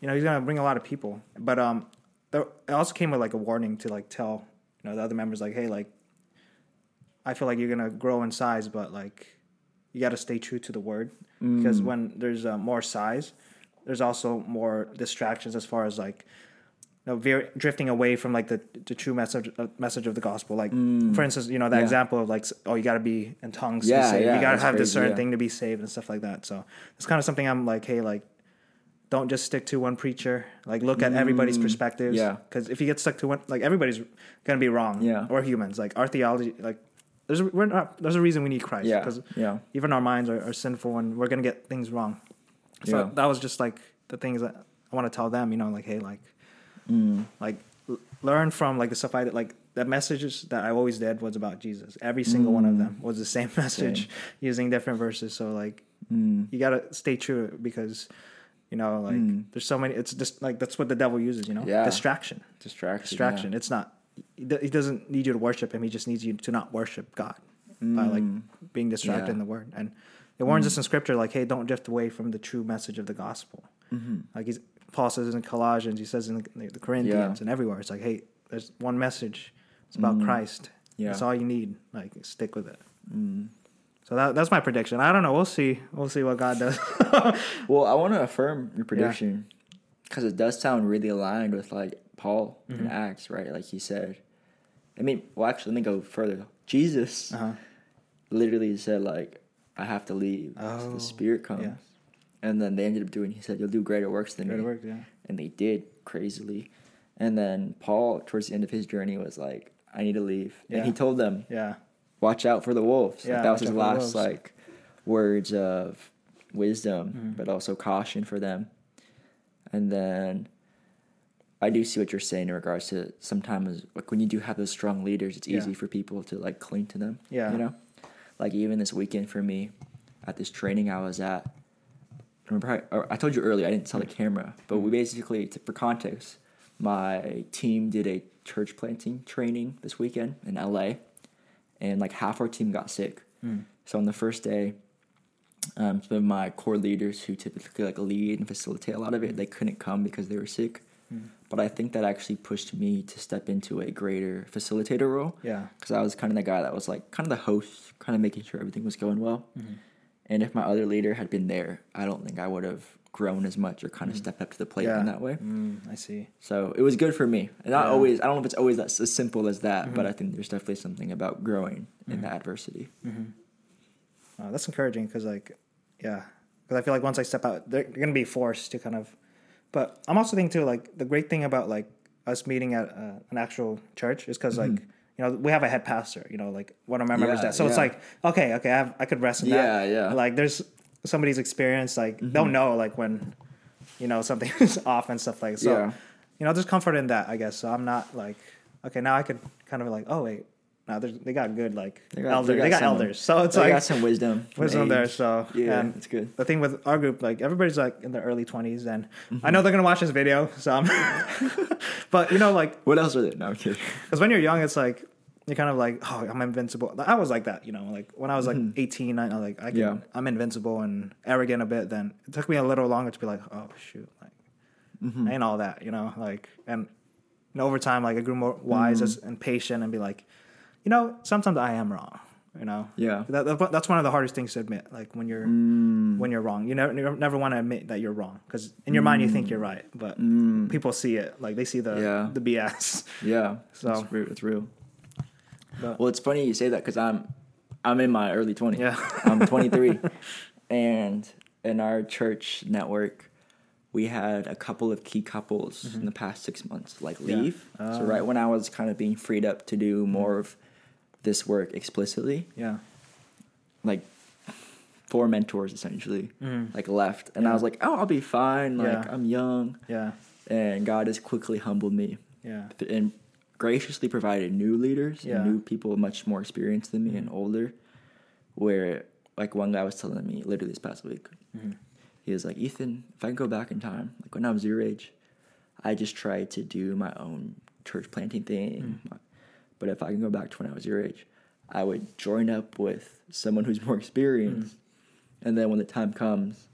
you know, He's gonna bring a lot of people. But um, there, it also came with like a warning to like tell you know the other members like, hey, like, I feel like you're gonna grow in size, but like, you got to stay true to the word because Mm. when there's uh, more size, there's also more distractions as far as like you know, veer, drifting away from like the, the true message uh, message of the gospel. Like for instance, you know that Mm. Yeah. example of like oh you got to be in tongues Yeah, to be saved. yeah, you got to have this certain thing to be saved and stuff like that. So it's kind of something I'm like, hey, like don't just stick to one preacher. Like look at everybody's perspectives. Mm. yeah. Because if you get stuck to one, like everybody's gonna be wrong. Yeah. We're humans. Like our theology, like there's a, we're not there's a reason we need Christ. Yeah, Because yeah. even our minds are, are sinful and we're gonna get things wrong. So Yeah. that was just like the things that I want to tell them. You know, like hey, like Mm. like l- learn from like the stuff I did. Like the messages that I always did was about Jesus. Every single one of them was the same (laughs) message using different verses. So like Mm. you gotta stay true because you know like Mm. there's so many. It's just like that's what the devil uses. You know, Yeah. distraction, Distraction. distraction. It's not. He doesn't need you to worship him. He just needs you to not worship God by like being distracted Mm. Yeah. in the word. And it warns us in scripture like, hey, don't drift away from the true message of the gospel. Mm-hmm. Like he's, Paul says in Colossians, he says in the, the Corinthians Yeah. and everywhere. It's like, hey, there's one message. It's about Christ. Mm. Yeah. That's all you need. Like stick with it. Mm. So that, that's my prediction. I don't know. We'll see. We'll see what God does. (laughs) Well, I want to affirm your prediction because it does sound really aligned with like Paul Mm-hmm. in Acts, right? Like he said. I mean, well, actually, let me go further. Jesus uh-huh. literally said like, "I have to leave. so Oh, the Spirit comes." yeah. And then they ended up doing. He said, "You'll do greater works than Greater me." works, yeah. And they did crazily. And then Paul, towards the end of his journey, was like, "I need to leave." Yeah. And he told them, Yeah. watch out for the wolves. Like, Yeah, that was his out for the last like words of wisdom, Mm-hmm. but also caution for them. And then I do see what you're saying in regards to sometimes like when you do have those strong leaders, it's Yeah. easy for people to like cling to them. Yeah. You know? Like even this weekend for me, at this training I was at, remember I, I told you earlier I didn't tell the camera, but Mm-hmm. we basically, to, for context, my team did a church planting training this weekend in LA, and like half our team got sick. Mm. So on the first day, um, some of my core leaders who typically like lead and facilitate a lot of it, they couldn't come because they were sick. Mm. But I think that actually pushed me to step into a greater facilitator role Yeah. because I was kind of the guy that was like kind of the host, kind of making sure everything was going well. Mm-hmm. And if my other leader had been there, I don't think I would have grown as much or kind of stepped up to the plate Mm. yeah. in that way. Mm, I see. So it was good for me. And not Yeah. Mm-hmm. always, I don't know if it's always that as simple as that, but I think there's definitely something about growing in the adversity. Uh, that's encouraging because, like, yeah, because I feel like once I step out, they're, they're gonna be forced to kind of. But I'm also thinking too, like, the great thing about like us meeting at uh, an actual church is because like you know we have a head pastor, you know, like one of my members Mm-hmm. Yeah, that. So it's like okay, okay, I, have, I could rest in that. Yeah, yeah. Mm-hmm. Like there's somebody's experience, like they'll know like when you know something (laughs) is off and stuff like so. Yeah. You know, there's comfort in that, I guess. So I'm not like okay, now I could kind of like oh wait. Now they got good like They got- elders. they They got got, elders, so it's They like got some wisdom. wisdom age. there. So Yeah, and it's good. The thing with our group, like everybody's like in their early twenties, and Mm-hmm. I know they're gonna watch this video. So, I'm (laughs) but you know, like What else are there? No, I'm kidding. because when you're young, it's like you're kind of like, oh, I'm invincible. I was like that, you know. Like when I was like 18, I, like I can, Mm-hmm. Yeah. I'm invincible and arrogant a bit. Then it took me a little longer to be like, oh shoot, like Mm-hmm. I ain't all that, you know. Like and, and over time, like I grew more wise Mm. as, and patient, and be like, you know, sometimes I am wrong. You know. Yeah. That, that- that's one of the hardest things to admit. Like when you're Mm. when you're wrong, you never you never want to admit that you're wrong because in your mind you think you're right, but Mm. people see it. Like they see the Yeah. the BS. (laughs) Yeah. So- it's real. It's real. But- Well, it's funny you say that because I'm I'm in my early twenties. Yeah. (laughs) I'm 23, (laughs) and in our church network, we had a couple of key couples in the past six months like Mm-hmm. Yeah. leave. so Oh. right when I was kind of being freed up to do more of this work explicitly, Yeah. like four mentors essentially Mm. like left, and I was like, oh, I'll be fine. Like Yeah. I'm young, Yeah. and God has quickly humbled me Yeah. and graciously provided new leaders Yeah. and new people much more experienced than me and older. Where like one guy was telling me literally this past week, Mhm. he was like, Ethan, if I can go back in time, like when I was your age, I just tried to do my own church planting thing. Mm. But if I can go back to when I was your age, I would join up with someone who's more experienced. And then when the time comes,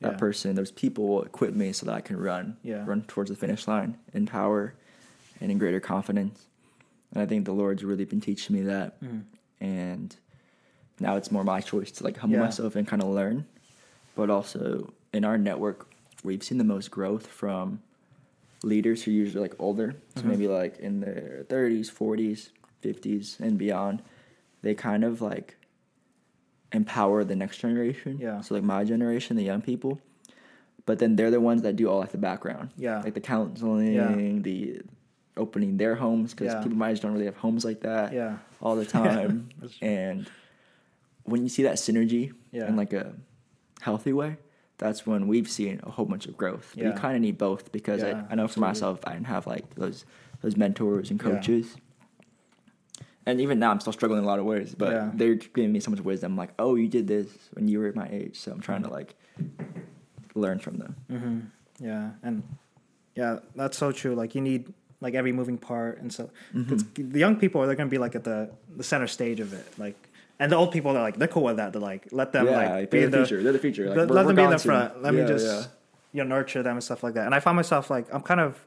that Yeah. person, those people will equip me so that I can run, Yeah. run towards the finish line in power and in greater confidence. And I think the Lord's really been teaching me that. Mm. And now it's more my choice to like humble Yeah. myself and kind of learn. But also in our network, we've seen the most growth from leaders who are usually like older, so Mhm. maybe like in their 30s, 40s, 50s, and beyond. They kind of like empower the next generation. Yeah. So like my generation, the young people. But then they're the ones that do all like the background. Yeah. Like the counseling, the opening their homes because Yeah. people my age don't really have homes like that Yeah. all the (laughs) time. And when you see that synergy Yeah. in like a healthy way, that's when we've seen a whole bunch of growth. But Yeah. you kind of need both because Yeah, I, I know for myself, I didn't have like those those mentors and Yeah. coaches. And even now, I'm still struggling in a lot of ways, but Yeah. they're giving me so much wisdom. Like, oh, you did this when you were my age, so I'm trying to like learn from them. Mm-hmm. Yeah, and yeah, that's so true. Like you need like every moving part, and so Mm-hmm. the young people they're gonna be like at the the center stage of it, like, and the old people they're like they're cool with that. They're like let them yeah, like be in the the future. They're the future. Like, let, we're- let we're them be in the front. Let me just yeah. you know nurture them and stuff like that. And I find myself like I'm kind of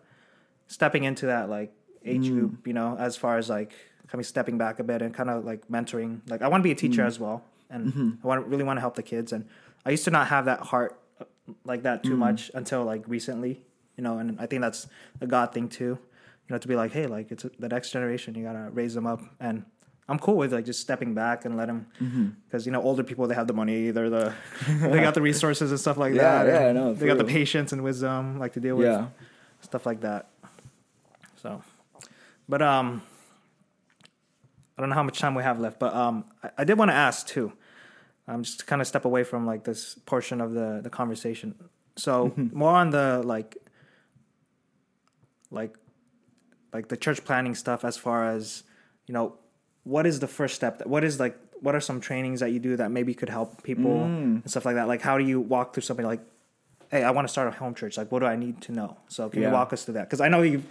stepping into that like age Mm. group, you know, as far as like kind of stepping back a bit and kind of like mentoring. Like I want to be a teacher Mm. as well, and Mm-hmm. I want really want to help the kids. And I used to not have that heart uh, like that Mm. too much until like recently, you know. And I think that's a God thing too, you know, to be like, hey, like it's the next generation. You gotta raise them up, and I'm cool with like just stepping back and let them, Mm-hmm. because you know older people they have the money, they're the they got the (laughs) resources and stuff like Yeah, that. yeah, I know, They got the patience and wisdom like to deal with Yeah. stuff like that. So, but um, I don't know how much time we have left, but um, I, I did want to ask too. Um, just to kind of step away from like this portion of the the conversation. So Mm-hmm. more on the like, like, like the church planting stuff. As far as you know, what is the first step? That, what is like? What are some trainings that you do that maybe could help people Mm. and stuff like that? Like, how do you walk through something like? Hey, I want to start a home church. Like, what do I need to know? So, can Yeah. you walk us through that? Because I know you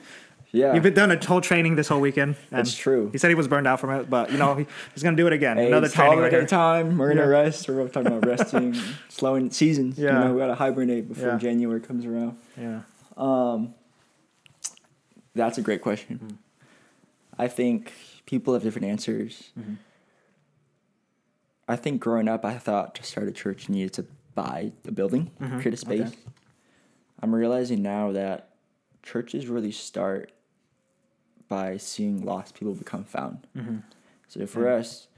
Yeah. You've been done a whole training this whole weekend. That's true. He said he was burned out from it, but you know he, he's gonna do it again. Hey, Another training right here. time. We're gonna Yeah. rest. We're talking about resting, (laughs) slowing seasons. Yeah. You know, we gotta hibernate before Yeah. January comes around. Yeah, Um, that's a great question. Mm-hmm. I think people have different answers. Mm-hmm. I think growing up, I thought to start a church, you needed to buy a building, Mhm. create a space. Okay. I'm realizing now that churches really start by seeing lost people become found. mm-hmm. So for us,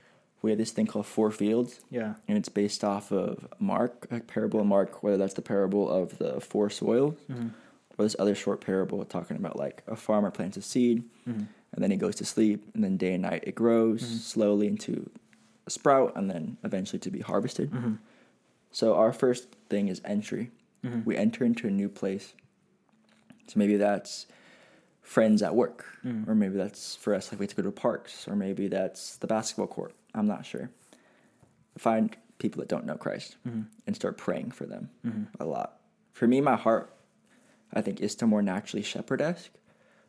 we have this thing called Four Fields, yeah, and it's based off of Mark, a parable of Mark, whether that's the parable of the four soils mm-hmm. or this other short parable talking about like a farmer plants a seed Mm-hmm. And then he goes to sleep and then day and night it grows Mhm. slowly into a sprout and then eventually to be harvested. Mm-hmm. So our first thing is entry. Mm-hmm. We enter into a new place. So maybe that's friends at work, Mhm. or maybe that's for us like we have to go to parks, or maybe that's the basketball court. I'm not sure. Find people that don't know Christ Mm-hmm. and start praying for them Mhm. a lot. For me, my heart, I think, is to more naturally shepherd esque.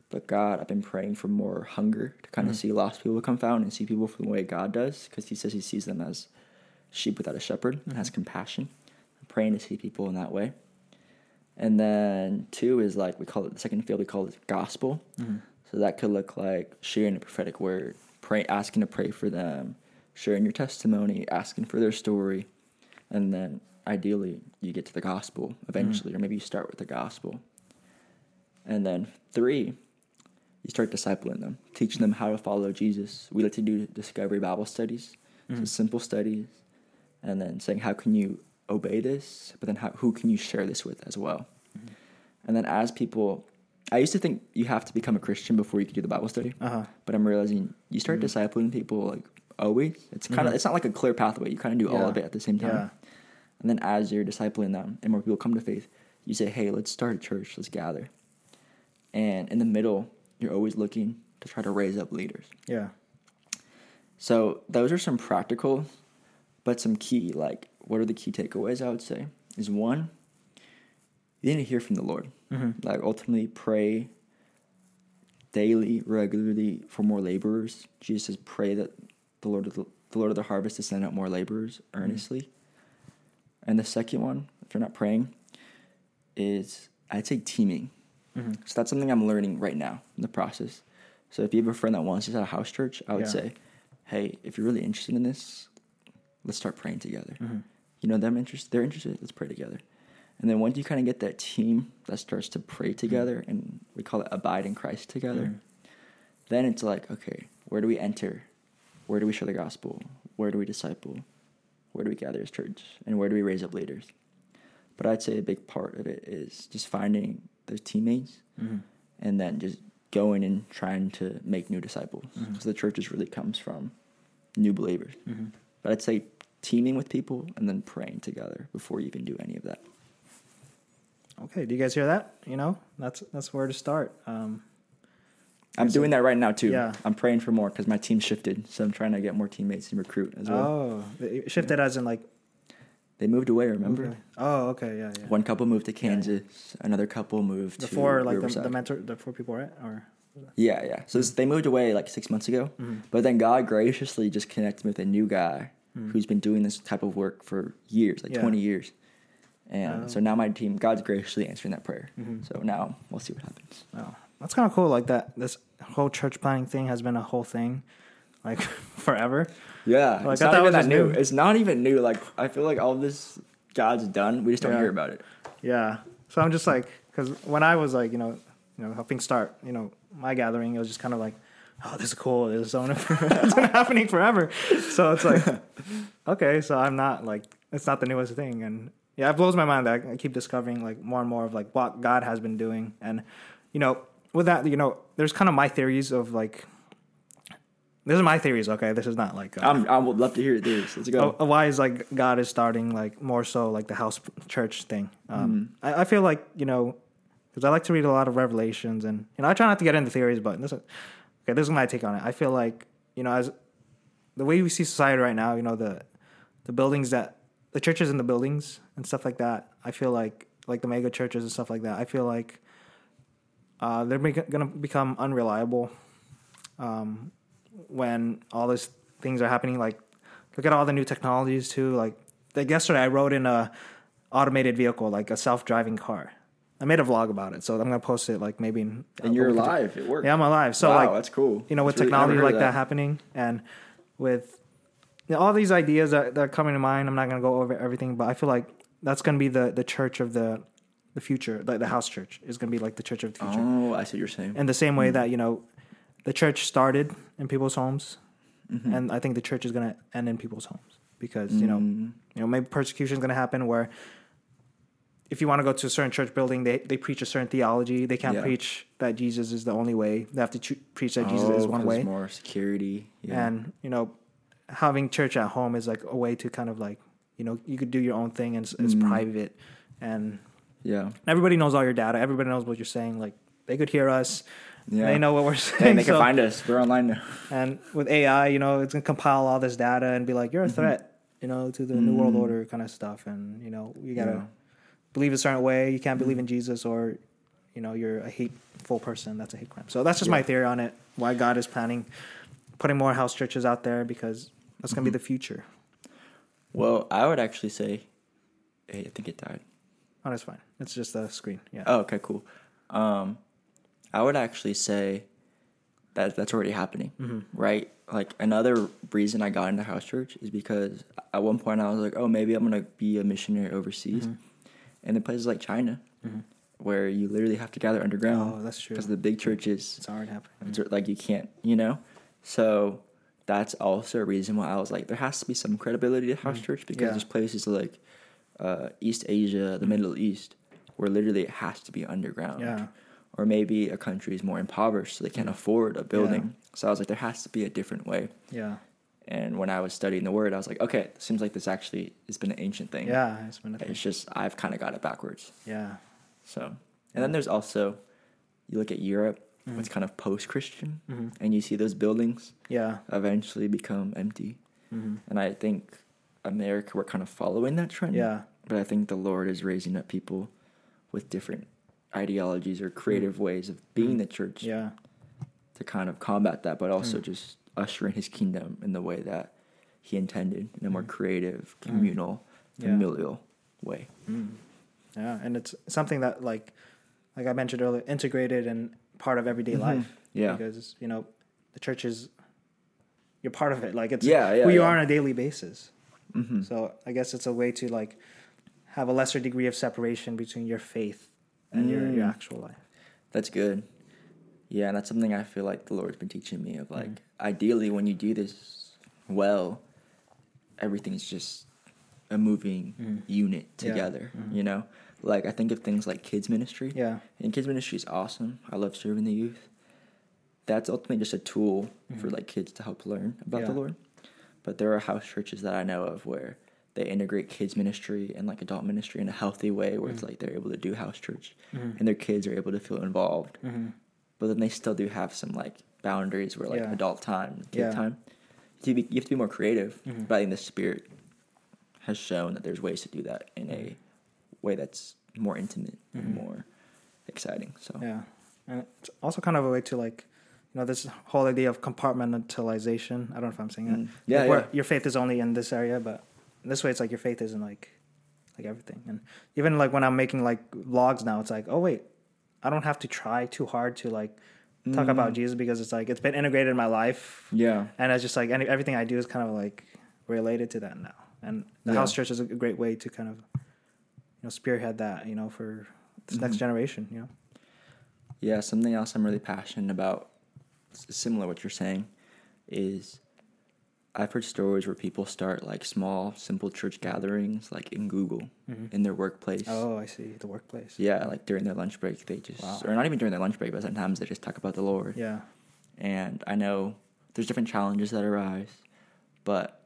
But God, I've been praying for more hunger to kind of Mhm. see lost people come found and see people from the way God does, because He says He sees them as sheep without a shepherd and has compassion. I'm praying to see people in that way. And then two is like we call it the second field. We call it gospel. Mm-hmm. So that could look like sharing a prophetic word, pray, asking to pray for them, sharing your testimony, asking for their story, and then ideally you get to the gospel eventually, or maybe you start with the gospel. And then three, you start discipling them, teaching them how to follow Jesus. We like to do discovery Bible studies, so mm. simple studies, and then saying how can you obey this, but then how, who can you share this with as well. Mm-hmm. And then as people, I used to think you have to become a Christian before you could do the Bible study, Uh huh. but I'm realizing you start mm-hmm. discipling people like always. It's kind of mm-hmm. it's not like a clear pathway. You kind of do all of it at the same time. Yeah. And then as you're discipling them and more people come to faith, you say, hey, let's start a church, let's gather. And in the middle, you're always looking to try to raise up leaders. Yeah. So those are some practical, but some key, like, what are the key takeaways I would say? Is one, you need to hear from the Lord. Mm-hmm. Like, ultimately, pray daily, regularly for more laborers. Jesus says, pray that the Lord of the, the Lord of the harvest to send out more laborers earnestly. And the second one, if you're not praying, is I'd say teaming. Mm-hmm. So that's something I'm learning right now in the process. So if you have a friend that wants to start a house church, I would Yeah. say, hey, if you're really interested in this, let's start praying together. Mm-hmm. You know, them interest, they're interested, let's pray together. And then once you kind of get that team that starts to pray together, and we call it abide in Christ together, Mhm. then it's like, okay, where do we enter? Where do we share the gospel? Where do we disciple? Where do we gather as church? And where do we raise up leaders? But I'd say a big part of it is just finding those teammates Mm-hmm. and then just going and trying to make new disciples. Mhm. So the church just really comes from new believers. Mm-hmm. But I'd say teaming with people and then praying together before you even do any of that. Okay. Do you guys hear that? You know, that's that's where to start. Um, I'm doing that right now too. Yeah. I'm praying for more because my team shifted, so I'm trying to get more teammates and recruit as well. oh, shifted as in like. They moved away. Remember, okay. Oh, okay. Yeah. Yeah. one couple moved to Yeah, yeah. Kansas, another couple moved the to four like the, the mentor the four people right or Yeah, yeah. So this, they moved away like six months ago, Mhm. but then God graciously just connected me with a new guy Mhm. who's been doing this type of work for years, like Yeah. 20 years. And Oh. so now my team, God's graciously answering that prayer. Mhm. So now we'll see what happens. Oh, that's kind of cool. Like that, this whole church planting thing has been a whole thing, like (laughs) forever. Yeah, Like, it's I not even that new. new. It's not even new. Like I feel like all this God's done. We just don't Yeah. hear about it. Yeah. So I'm just like, because when I was like, you know, you know, helping start, you know, my gathering, it was just kind of like, oh, this is cool. This is only (laughs) it's been happening forever. So it's like, (laughs) okay, so I'm not like, it's not the newest thing, and yeah, it blows my mind that I keep discovering like more and more of like what God has been doing, and you know, with that, you know, there's kind of my theories of like. These are my theories, okay? This is not like uh, I'm, I would love to hear theories. Let's go. Oh, why is like God is starting like more so like the house church thing. Um, Mm. I, I feel like you know because I like to read a lot of revelations and you know I try not to get into theories, but this is, okay. This is my take on it. I feel like you know as the way we see society right now, you know the the buildings that the churches in the buildings and stuff like that. I feel like like the mega churches and stuff like that. I feel like uh, they're going to become unreliable um, when all these things are happening. Like, look at all the new technologies too. Like, like yesterday, I rode in a automated vehicle, like a self driving car. I made a vlog about it, so I'm gonna post it like maybe. In, and you're alive. It worked. Yeah, I'm alive. So wow, like, that's cool. you know, with really- technology like of that. happening and with you know, all these ideas that, that are coming to mind, I'm not going to go over everything, but I feel like that's going to be the, the church of the the future. Like the house church is going to be like the church of the future. Oh, I see what you're saying. In the same way hmm. that, you know, the church started in people's homes, Mhm. and I think the church is going to end in people's homes because, you know, Mm. you know, maybe persecution is going to happen where if you want to go to a certain church building, they, they preach a certain theology. They can't Yeah. preach that Jesus is the only way. They have to ch- preach that Jesus is one way More security. Yeah. and you know having church at home is like a way to kind of like you know you could do your own thing and it's, it's Mm. private and yeah. everybody knows all your data everybody knows what you're saying like they could hear us Yeah. they know what we're saying they can so- find us. We're online now. and with ai you know it's gonna compile all this data and be like you're a Mm-hmm. threat you know to the new world Mm. order kind of stuff and you know you gotta Yeah. believe a certain way you can't Mm-hmm. believe in jesus or you know you're a hateful person that's a hate crime so that's just my theory on it why god is planning putting more house churches out there because that's going to Mm-hmm. be the future Well, I would actually say, hey, I think it died. oh that's fine it's just a screen yeah Oh, okay, cool. Um, I would actually say, that that's already happening, Mm-hmm. right? Like another reason I got into house church is because at one point I was like, oh, maybe I'm gonna be a missionary overseas, Mm-hmm. and in places like China, where you literally have to gather underground. Oh, that's true. Because the big churches, It's hard happening. it's like you can't, you know. So that's also a reason why I was like, there has to be some credibility to house church because Mm-hmm. Yeah. there's places like uh, East Asia, the Middle East, where literally it has to be underground. Yeah. Or maybe a country is more impoverished, so they can't mm. afford a building. So I was like, there has to be a different way. Yeah. And when I was studying the word, I was like, okay, it seems like this actually has been an ancient thing. Yeah. It's been a thing. It's just I've kind of got it backwards. Yeah. So, and then there's also, you look at Europe, mm-hmm. it's kind of post-Christian, mm-hmm. and you see those buildings Yeah. eventually become empty. Mm-hmm. And I think America, we're kind of following that trend. Yeah. But I think the Lord is raising up people with different ideologies or hmm. creative ways of being hmm. the church Yeah. to kind of combat that, but also hmm. just usher in His kingdom in the way that He intended, in a more creative, communal, Yeah. familial way. Yeah. And it's something that like, like I mentioned earlier, integrated and part of everyday mm-hmm. life. Yeah. Because you know, the church is. You're part of it. Like it's Yeah, yeah, who you yeah. are on a daily basis. hmm So I guess it's a way to like have a lesser degree of separation between your faith and your, your Mm. actual life. That's good. Yeah, and that's something I feel like the Lord's been teaching me of like Mm-hmm. ideally when you do this well, everything's just a moving unit Mm-hmm. Yeah. together, Mhm. you know? Like I think of things like kids ministry. Yeah. And kids ministry is awesome. I love serving the youth. That's ultimately just a tool for like kids to help learn about the Mm-hmm. Lord. But there are house churches that I know of where they integrate kids ministry and like adult ministry in a healthy way where it's Mm-hmm. like they're able to do house church and their kids are able to feel involved. Mm-hmm. But then they still do have some like boundaries where like Yeah. adult time, kid Yeah. time. You have, to be, you have to be more creative. Mhm. But I think the spirit has shown that there's ways to do that in a way that's more intimate and Mhm. more exciting. So Yeah, and it's also kind of a way to like, you know, this whole idea of compartmentalization. I don't know if I'm saying that. Mm. Yeah, Like, yeah. Your faith is only in this area, but this way, it's like your faith isn't like, like everything. And even like when I'm making like vlogs now, it's like, oh wait, I don't have to try too hard to like talk about Mm. Jesus because it's like it's been integrated in my life, Yeah. and it's just like any, everything I do is kind of like related to that now. And the Yeah. house church is a great way to kind of, you know, spearhead that, you know, for this next Mhm. generation. You know. Yeah, something else I'm really passionate about, similar to what you're saying, is I've heard stories where people start like small, simple church gatherings, like in Google, Mhm. in their workplace. Oh, I see. The workplace. Yeah, like during their lunch break, they just, Wow. or not even during their lunch break, but sometimes they just talk about the Lord. Yeah. And I know there's different challenges that arise, but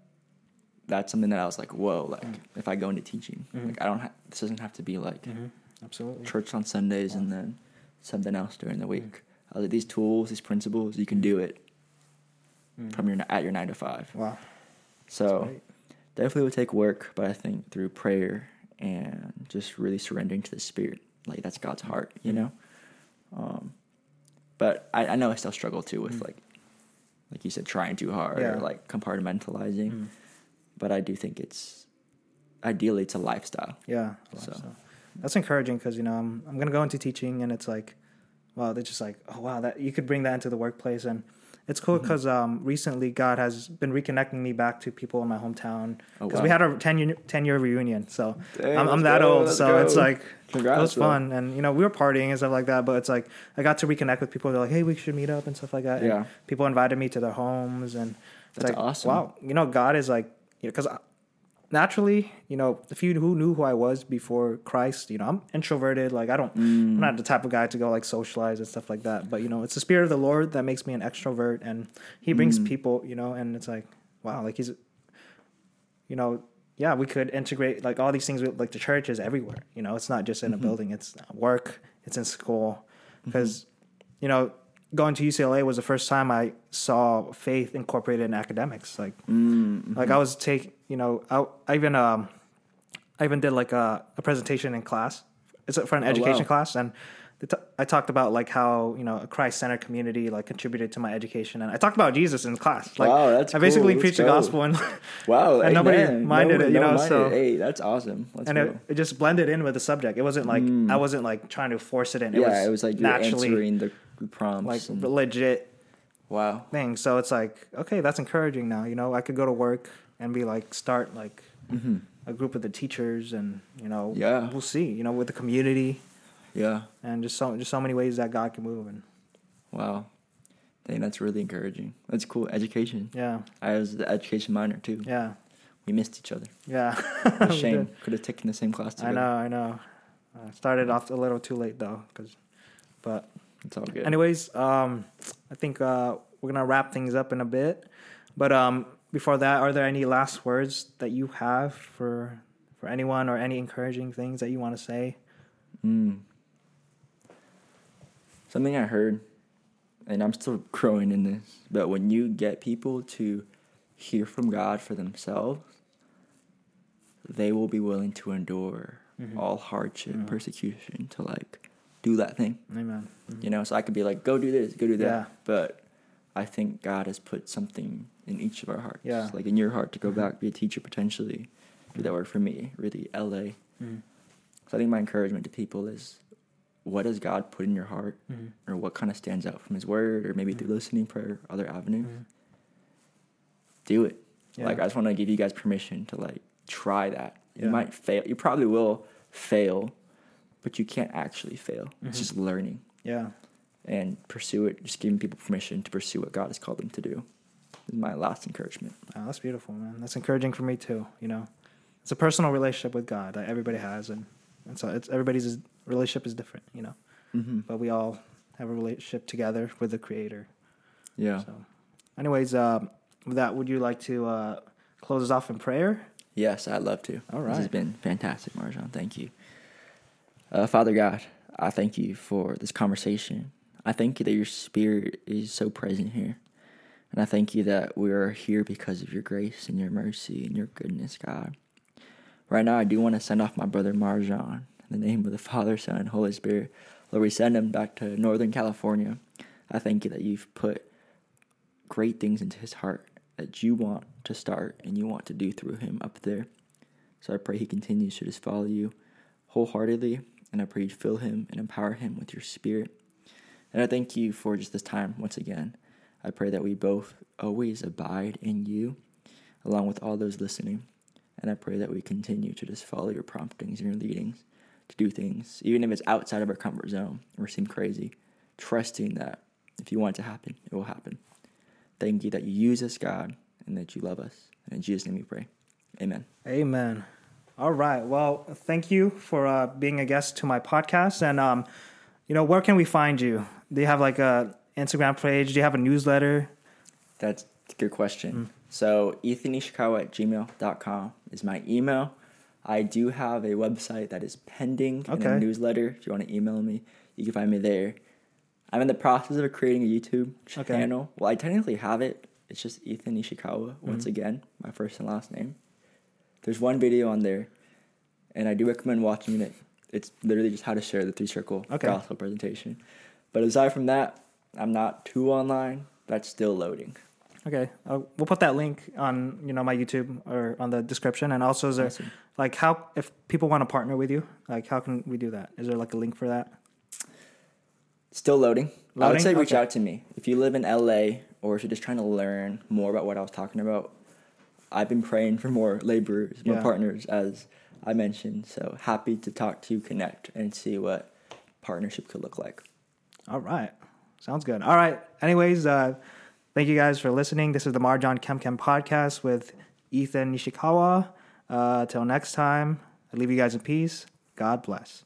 that's something that I was like, whoa, like Mm. if I go into teaching, Mhm. like I don't have, this doesn't have to be like Mm-hmm. Absolutely. church on Sundays and then something else during the week. I was like, these tools, these principles, you can do it Mm. from your at your nine to five. Wow. So definitely would take work, but I think through prayer and just really surrendering to the Spirit, like that's God's heart, you know. Um, but I, I know I still struggle too with Mm. like, like you said, trying too hard Yeah. or like compartmentalizing. Mm. But I do think it's ideally it's a lifestyle. Yeah. So. So that's encouraging because you know I'm I'm gonna go into teaching and it's like, wow, they're just like, oh wow, that you could bring that into the workplace and it's cool because um, recently God has been reconnecting me back to people in my hometown Oh, because wow. we had a 10 year 10 year reunion. So Dang, I'm, I'm that go, old, so it's like Congrats, it was fun and you know we were partying and stuff like that. But it's like I got to reconnect with people. They're like, hey, we should meet up and stuff like that. And Yeah. people invited me to their homes and it's That's like awesome. wow you know god is like because naturally you know if you who knew who i was before christ you know i'm introverted like i don't i'm Mm. not the type of guy to go like socialize and stuff like that but you know it's the spirit of the lord that makes me an extrovert and he brings Mm. people you know and it's like wow like he's you know yeah we could integrate like all these things with like the church is everywhere you know it's not just in a Mhm. building it's work it's in school Mm-hmm. because you know going to ucla was the first time i saw faith incorporated in academics like Mm, like I was take, you know, I, I even um, I even did like a, a presentation in class. It's for an Oh, education wow. class, and t- I talked about like how you know a Christ-centered community like contributed to my education, and I talked about Jesus in class. Like Wow, that's I basically cool. preached the gospel, and Wow, (laughs) And nobody minded No- it, you no know, minded. so- hey, that's awesome. Let's and it, it just blended in with the subject. It wasn't like Mm. I wasn't like trying to force it in. It yeah, was it was like naturally answering the prompts. like and- legit Wow. thing. So it's like, okay, that's encouraging now. You know, I could go to work and be like, start like hmm a group of the teachers, and you know, Yeah. we'll see. You know, with the community Yeah. and just so just so many ways that God can move. And Wow. I think that's really encouraging. That's cool. Education. yeah, I was the education minor too. yeah, We missed each other. yeah. (laughs) Shame. Could have taken the same class I know, I know. Uh, started off a little too late though, cause, but It's all good. anyways, um, I think uh, we're gonna wrap things up in a bit. But um, before that, are there any last words that you have for for anyone or any encouraging things that you want to say? Mm. Something I heard, and I'm still (laughs) growing in this, but when you get people to hear from God for themselves, they will be willing to endure Mhm. all hardship, Mhm. persecution to like do that thing. Amen. Mhm. You know, so I could be like, go do this, go do that. Yeah. But I think God has put something in each of our hearts. Yeah. Like in your heart to go Mhm. back, be a teacher potentially. Do that work for me, really LA. Mhm. So I think my encouragement to people is what does God put in your heart Mhm. or what kind of stands out from his word or maybe through Mhm. listening prayer, other avenues? Mhm. Do it. Yeah. Like I just want to give you guys permission to like try that. You might fail. You probably will fail, but you can't actually fail. It's Mhm. just learning Yeah. and pursue it. Just giving people permission to pursue what God has called them to do. Is my last encouragement. Oh, that's beautiful, man. That's encouraging for me too. You know, it's a personal relationship with God that everybody has, and and so it's everybody's relationship is different. You know, Mm-hmm. but we all have a relationship together with the Creator. Yeah. So, anyways, um, with that, would you like to uh, close us off in prayer? Yes, I'd love to. All right. This has been fantastic, Marjan. Thank you. Uh, Father God, I thank you for this conversation. I thank you that your spirit is so present here. And I thank you that we are here because of your grace and your mercy and your goodness, God. Right now, I do want to send off my brother Marjan in the name of the Father, Son, and Holy Spirit. Lord, we send him back to Northern California. I thank you that you've put great things into his heart that you want to start and you want to do through him up there. So I pray he continues to just follow you wholeheartedly, and I pray you fill him and empower him with your spirit. And I thank you for just this time once again. I pray that we both always abide in you, along with all those listening. And I pray that we continue to just follow your promptings and your leadings to do things, even if it's outside of our comfort zone or seem crazy, trusting that if you want it to happen, it will happen. Thank you that you use us, God, and that you love us. And in Jesus' name we pray. Amen. Amen. All right. Well, thank you for uh, being a guest to my podcast. And um, you know, where can we find you? Do you have like a Instagram page? Do you have a newsletter? That's a good question. Mm. So, ethanishikawa at gmail.com is my email. I do have a website that is pending and a newsletter. If you want to email me, you can find me there. I'm in the process of creating a YouTube Okay. channel. Well, I technically have it. It's just Ethan Nishikawa, once Mhm. again, my first and last name. There's one video on there, and I do recommend watching it. It's literally just how to share the three circle Okay. gospel presentation. But aside from that, I'm not too online. That's still loading. Okay, uh, we'll put that link on you know my YouTube or on the description. And also, is there Awesome. like how if people want to partner with you, like how can we do that? Is there like a link for that? Still loading. I would Loading? say reach Okay. out to me. If you live in LA or if you're just trying to learn more about what I was talking about, I've been praying for more laborers, more Yeah. partners, as I mentioned. So happy to talk to you, connect, and see what partnership could look like. All right, sounds good. All right. Anyways, uh, thank you guys for listening. This is the Marjan Kem Kem podcast with Ethan Nishikawa. Uh, till next time, I leave you guys in peace. God bless.